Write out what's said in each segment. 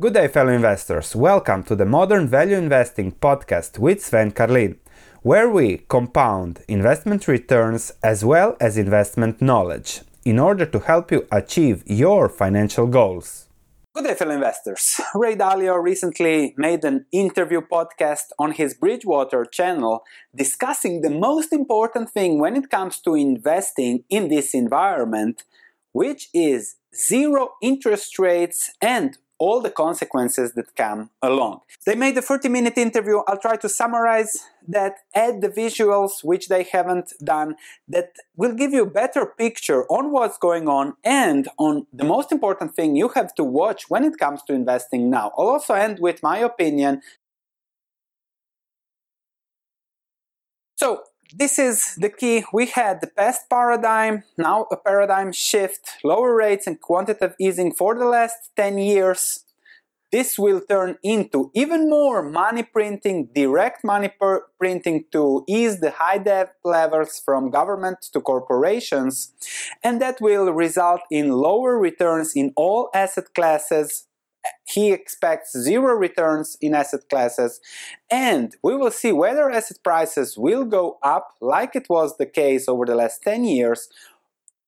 Good day, fellow investors. Welcome to the Modern Value Investing podcast with Sven Carlin, where we compound investment returns as well as investment knowledge in order to help you achieve your financial goals. Good day, fellow investors. Ray Dalio recently made an interview podcast on his Bridgewater channel discussing the most important thing when it comes to investing in this environment, which is zero interest rates and all the consequences that come along. They made a 30 minute interview. I'll try to summarize that, add the visuals, which they haven't done, that will give you a better picture on what's going on and on the most important thing you have to watch when it comes to investing now. I'll also end with my opinion. So, this is the key. We had the past paradigm, now a paradigm shift, lower rates and quantitative easing for the last 10 years. This will turn into even more money printing, direct money printing to ease the high debt levels from government to corporations, and that will result in lower returns in all asset classes, he expects zero returns in asset classes and we will see whether asset prices will go up like it was the case over the last 10 years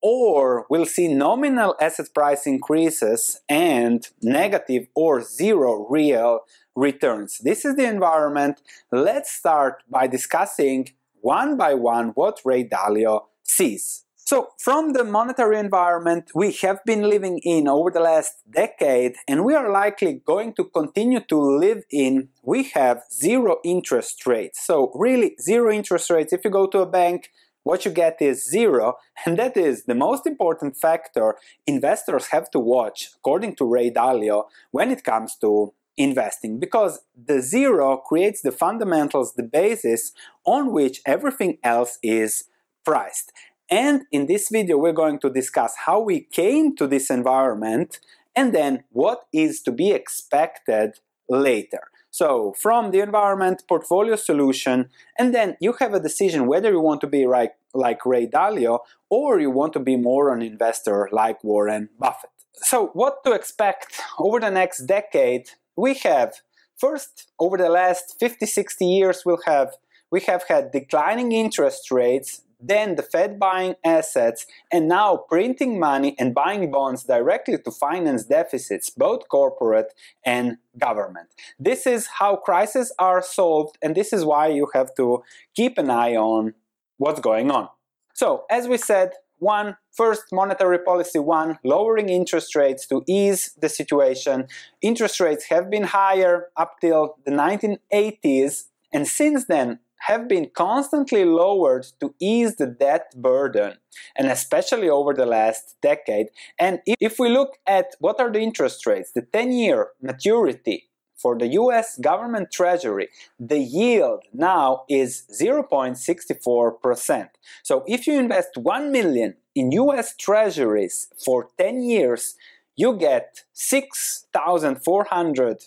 or we'll see nominal asset price increases and negative or zero real returns. This is the environment. Let's start by discussing one by one what Ray Dalio sees. So, from the monetary environment we have been living in over the last decade, and we are likely going to continue to live in, we have zero interest rates. So, really, zero interest rates. If you go to a bank, what you get is zero, and that is the most important factor investors have to watch, according to Ray Dalio, when it comes to investing because the zero creates the fundamentals, the basis on which everything else is priced. And in this video, we're going to discuss how we came to this environment and then what is to be expected later. So, from the environment, portfolio solution, and then you have a decision whether you want to be like, like Ray Dalio or you want to be more an investor like Warren Buffett. So, what to expect over the next decade? We have first, over the last 50 60 years, we'll have we have had declining interest rates then the Fed buying assets, and now printing money and buying bonds directly to finance deficits, both corporate and government. This is how crises are solved, and this is why you have to keep an eye on what's going on. So, as we said, one, first monetary policy one, lowering interest rates to ease the situation. Interest rates have been higher up till the 1980s, and since then, have been constantly lowered to ease the debt burden, and especially over the last decade. And if we look at what are the interest rates, the 10 year maturity for the US government treasury, the yield now is 0.64%. So if you invest 1 million in US treasuries for 10 years, you get 6,400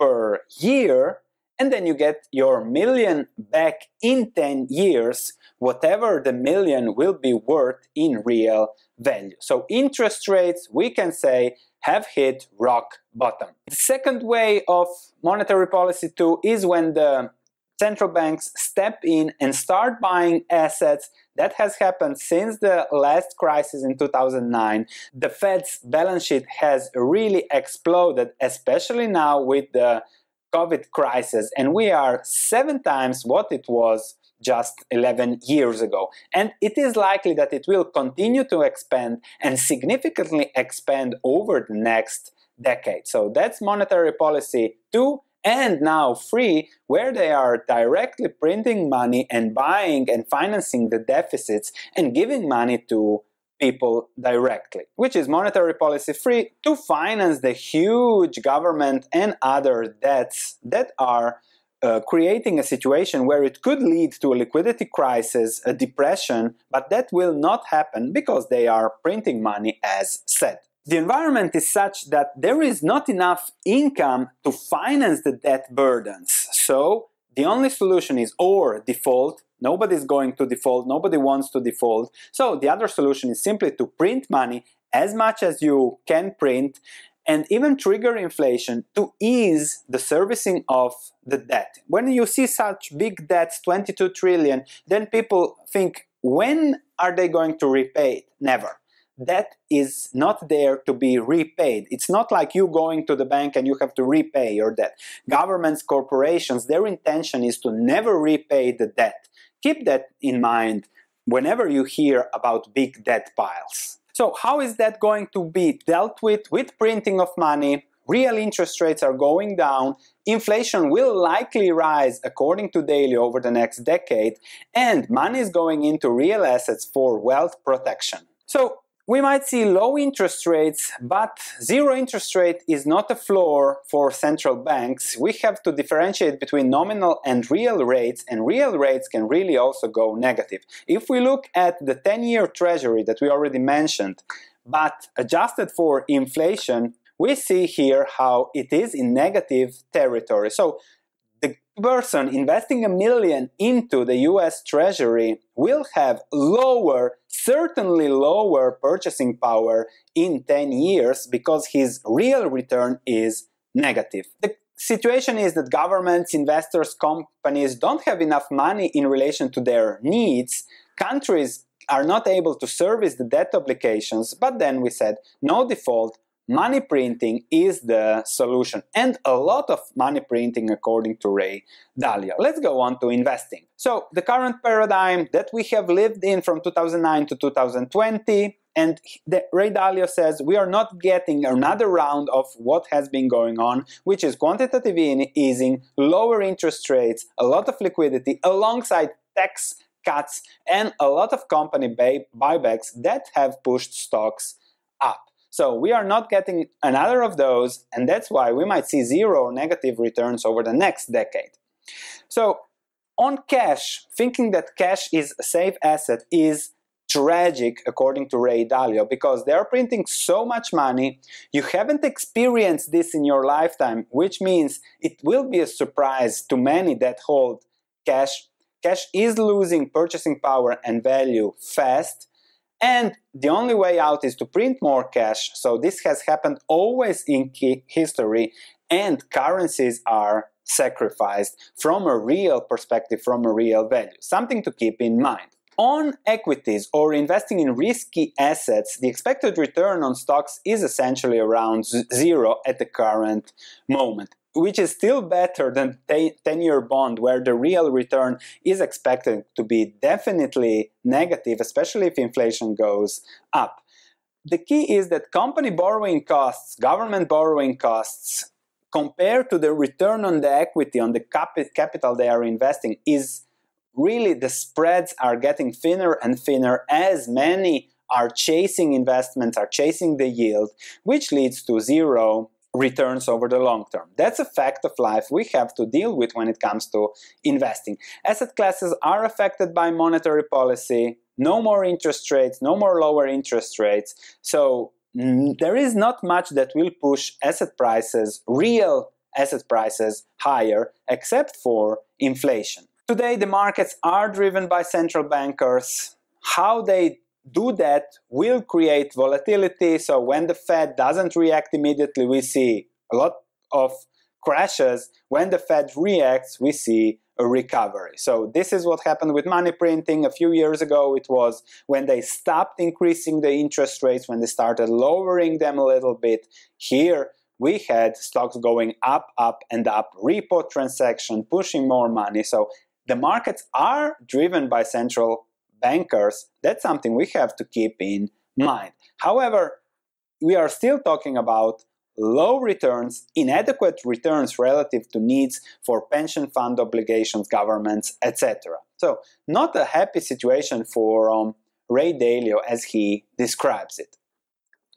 per year and then you get your million back in 10 years, whatever the million will be worth in real value. So interest rates, we can say, have hit rock bottom. The second way of monetary policy too is when the central banks step in and start buying assets. That has happened since the last crisis in 2009. The Fed's balance sheet has really exploded, especially now with the COVID crisis, and we are seven times what it was just 11 years ago. And it is likely that it will continue to expand and significantly expand over the next decade. So that's monetary policy two and now free, where they are directly printing money and buying and financing the deficits and giving money to people directly, which is monetary policy free to finance the huge government and other debts that are uh, creating a situation where it could lead to a liquidity crisis, a depression, but that will not happen because they are printing money as said. The environment is such that there is not enough income to finance the debt burdens. So the only solution is or default Nobody's going to default, nobody wants to default. So the other solution is simply to print money as much as you can print and even trigger inflation to ease the servicing of the debt. When you see such big debts, 22 trillion, then people think, when are they going to repay it? Never. Debt is not there to be repaid. It's not like you going to the bank and you have to repay your debt. Governments, corporations, their intention is to never repay the debt. Keep that in mind whenever you hear about big debt piles. So how is that going to be dealt with? With printing of money, real interest rates are going down, inflation will likely rise according to Dalio over the next decade, and money is going into real assets for wealth protection. So we might see low interest rates, but zero interest rate is not a floor for central banks. We have to differentiate between nominal and real rates, and real rates can really also go negative. If we look at the 10 year treasury that we already mentioned, but adjusted for inflation, we see here how it is in negative territory. So person investing a million into the US Treasury will have lower, certainly lower purchasing power in 10 years because his real return is negative. The situation is that governments, investors, companies don't have enough money in relation to their needs. Countries are not able to service the debt obligations, but then we said no default, money printing is the solution and a lot of money printing according to Ray Dalio. Let's go on to investing. So the current paradigm that we have lived in from 2009 to 2020 and the, Ray Dalio says we are not getting another round of what has been going on, which is quantitative easing, lower interest rates, a lot of liquidity alongside tax cuts and a lot of company buy- buybacks that have pushed stocks up. So we are not getting another of those, and that's why we might see zero or negative returns over the next decade. So on cash, thinking that cash is a safe asset is tragic according to Ray Dalio because they are printing so much money. You haven't experienced this in your lifetime, which means it will be a surprise to many that hold cash. Cash is losing purchasing power and value fast. And the only way out is to print more cash. So this has happened always in history, and currencies are sacrificed from a real perspective, from a real value. Something to keep in mind. On equities or investing in risky assets, the expected return on stocks is essentially around zero at the current moment which is still better than 10 year bond where the real return is expected to be definitely negative especially if inflation goes up. The key is that company borrowing costs government borrowing costs compared to the return on the equity on the capital they are investing is really the spreads are getting thinner and thinner as many are chasing investments are chasing the yield which leads to zero returns over the long term. That's a fact of life we have to deal with when it comes to investing. Asset classes are affected by monetary policy, no more interest rates, no more lower interest rates. So mm, there is not much that will push asset prices, real asset prices, higher, except for inflation. Today, the markets are driven by central bankers. How they do that will create volatility. So when the Fed doesn't react immediately, we see a lot of crashes. When the Fed reacts, we see a recovery. So this is what happened with money printing a few years ago. It was when they stopped increasing the interest rates, when they started lowering them a little bit. Here we had stocks going up, up, and up, repo transaction, pushing more money. So the markets are driven by central bankers, that's something we have to keep in mind. However, we are still talking about low returns, inadequate returns relative to needs for pension fund obligations, governments, etc. So, not a happy situation for um, Ray Dalio as he describes it.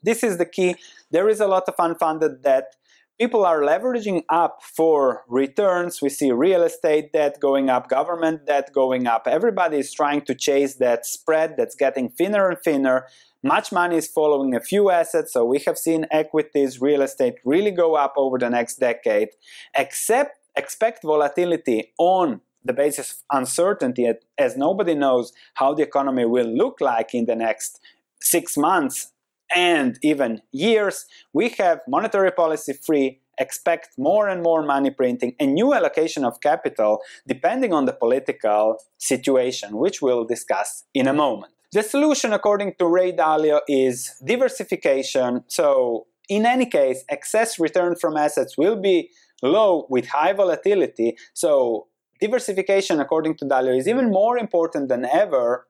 This is the key. There is a lot of unfunded debt people are leveraging up for returns. We see real estate debt going up, government debt going up. Everybody is trying to chase that spread that's getting thinner and thinner. Much money is following a few assets, so we have seen equities, real estate really go up over the next decade. Except expect volatility on the basis of uncertainty, as nobody knows how the economy will look like in the next six months and even years, we have monetary policy free expect more and more money printing and new allocation of capital depending on the political situation, which we'll discuss in a moment. The solution, according to Ray Dalio, is diversification. So, in any case, excess return from assets will be low with high volatility. So, diversification, according to Dalio, is even more important than ever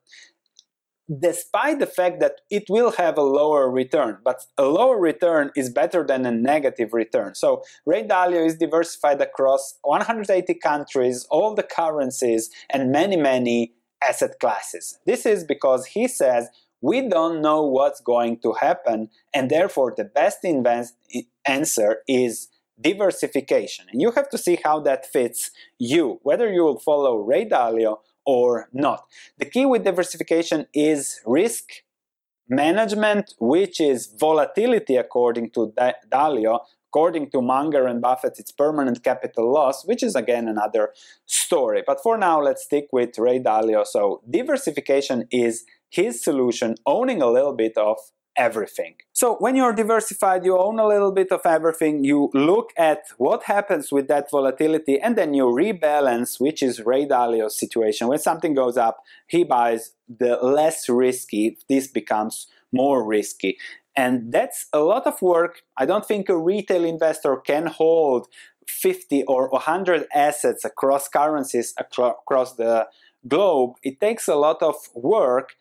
despite the fact that it will have a lower return, but a lower return is better than a negative return. So Ray Dalio is diversified across 180 countries, all the currencies, and many, many asset classes. This is because he says we don't know what's going to happen, and therefore the best invest- answer is diversification. And you have to see how that fits you, whether you will follow Ray Dalio or not. The key with diversification is risk management, which is volatility according to Dalio. According to Munger and Buffett, it's permanent capital loss, which is again another story. But for now, let's stick with Ray Dalio. So, diversification is his solution, owning a little bit of everything. So when you're diversified, you own a little bit of everything, you look at what happens with that volatility, and then you rebalance, which is Ray Dalio's situation. When something goes up, he buys the less risky, this becomes more risky. And that's a lot of work. I don't think a retail investor can hold 50 or 100 assets across currencies across the globe. It takes a lot of work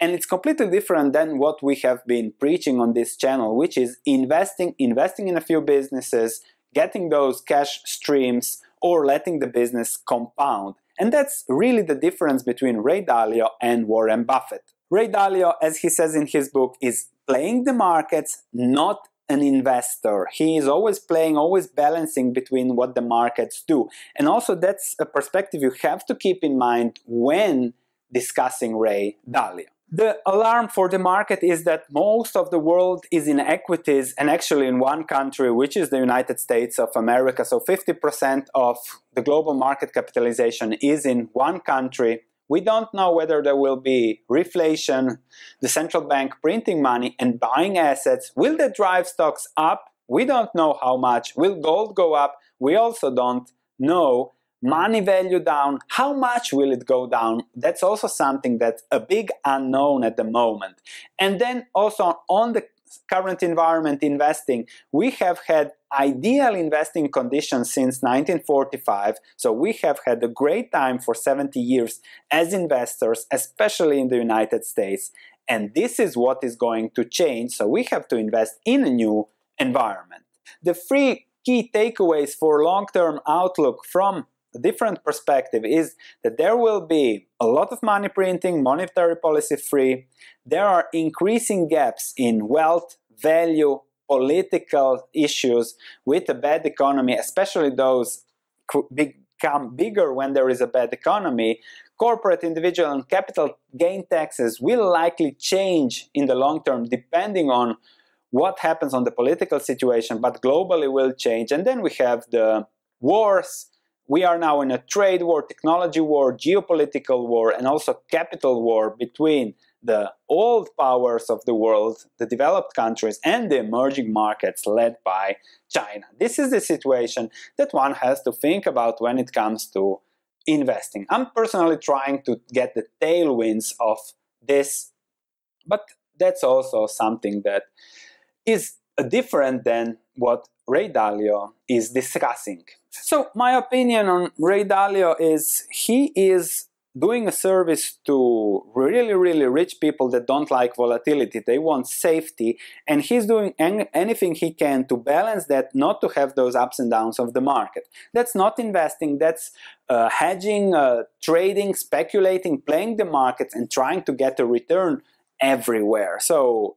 and it's completely different than what we have been preaching on this channel which is investing investing in a few businesses getting those cash streams or letting the business compound and that's really the difference between ray dalio and warren buffett ray dalio as he says in his book is playing the markets not an investor. He is always playing, always balancing between what the markets do. And also, that's a perspective you have to keep in mind when discussing Ray Dalio. The alarm for the market is that most of the world is in equities and actually in one country, which is the United States of America. So 50% of the global market capitalization is in one country. We don't know whether there will be reflation, the central bank printing money and buying assets. Will that drive stocks up? We don't know how much. Will gold go up? We also don't know money value down how much will it go down? That's also something that's a big unknown at the moment. And then also on the current environment investing we have had ideal investing conditions since 1945 so we have had a great time for 70 years as investors especially in the united states. And this is what is going to change. So we have to invest in a new environment. The three key takeaways for long-term outlook from different perspective is that there will be a lot of money printing, monetary policy free. There are increasing gaps in wealth, value, political issues with a bad economy, especially those become bigger when there is a bad economy. Corporate, individual, and capital gain taxes will likely change in the long term depending on what happens on the political situation, but globally will change. And then we have the wars we are now in a trade war, technology war, geopolitical war, and also capital war between the old powers of the world, the developed countries, and the emerging markets led by China. This is the situation that one has to think about when it comes to investing. I'm personally trying to get the tailwinds of this, but that's also something that is different than what Ray Dalio is discussing. So, my opinion on Ray Dalio is he is doing a service to really, really rich people that don't like volatility. They want safety, and he's doing any, anything he can to balance that, not to have those ups and downs of the market. That's not investing, that's uh, hedging, uh, trading, speculating, playing the markets, and trying to get a return everywhere. So,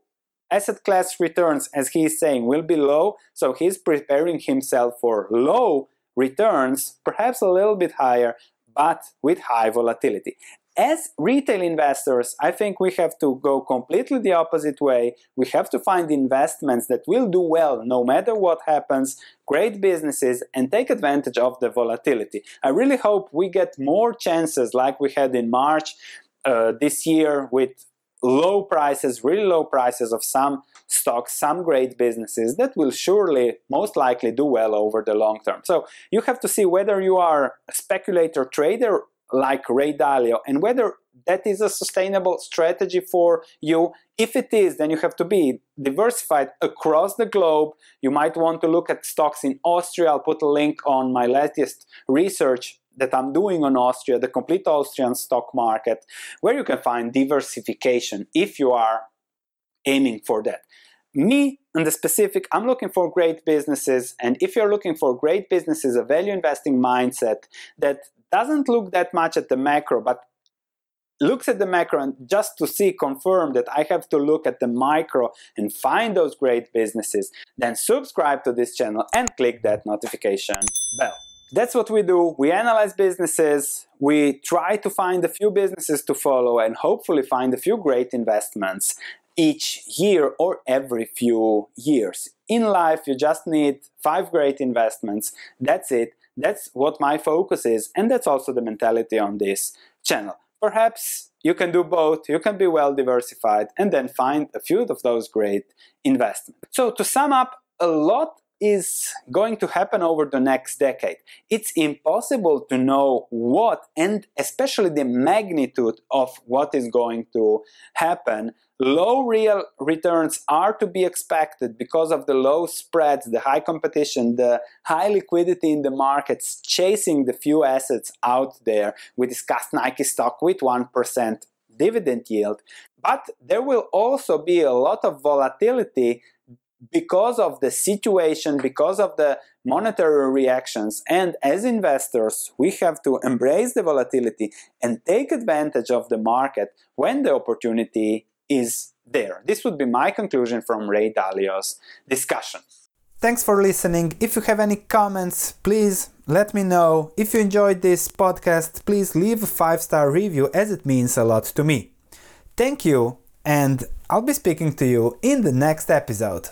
asset class returns, as he is saying, will be low, so he's preparing himself for low returns, perhaps a little bit higher, but with high volatility. As retail investors, I think we have to go completely the opposite way. We have to find investments that will do well no matter what happens, great businesses, and take advantage of the volatility. I really hope we get more chances like we had in March uh, this year with low prices, really low prices of some stocks, some great businesses that will surely, most likely, do well over the long term. So you have to see whether you are a speculator trader like Ray Dalio and whether that is a sustainable strategy for you. If it is, then you have to be diversified across the globe. You might want to look at stocks in Austria. I'll put a link on my latest research that I'm doing on Austria, the complete Austrian stock market, where you can find diversification if you are aiming for that. Me, in the specific, I'm looking for great businesses, and if you're looking for great businesses, a value investing mindset that doesn't look that much at the macro, but looks at the macro and just to see confirm that I have to look at the micro and find those great businesses, then subscribe to this channel and click that notification bell. That's what we do. We analyze businesses, we try to find a few businesses to follow and hopefully find a few great investments each year or every few years. In life, you just need five great investments. That's it. That's what my focus is, and that's also the mentality on this channel. Perhaps you can do both, you can be well diversified, and then find a few of those great investments. So, to sum up, a lot is going to happen over the next decade. It's impossible to know what, and especially the magnitude of what is going to happen. Low real returns are to be expected because of the low spreads, the high competition, the high liquidity in the markets chasing the few assets out there. We discussed Nike stock with 1% dividend yield, but there will also be a lot of volatility because of the situation, because of the monetary reactions. And as investors, we have to embrace the volatility and take advantage of the market when the opportunity is there. This would be my conclusion from Ray Dalio's discussion. Thanks for listening. If you have any comments, please let me know. If you enjoyed this podcast, please leave a five star review as it means a lot to me. Thank you, and I'll be speaking to you in the next episode.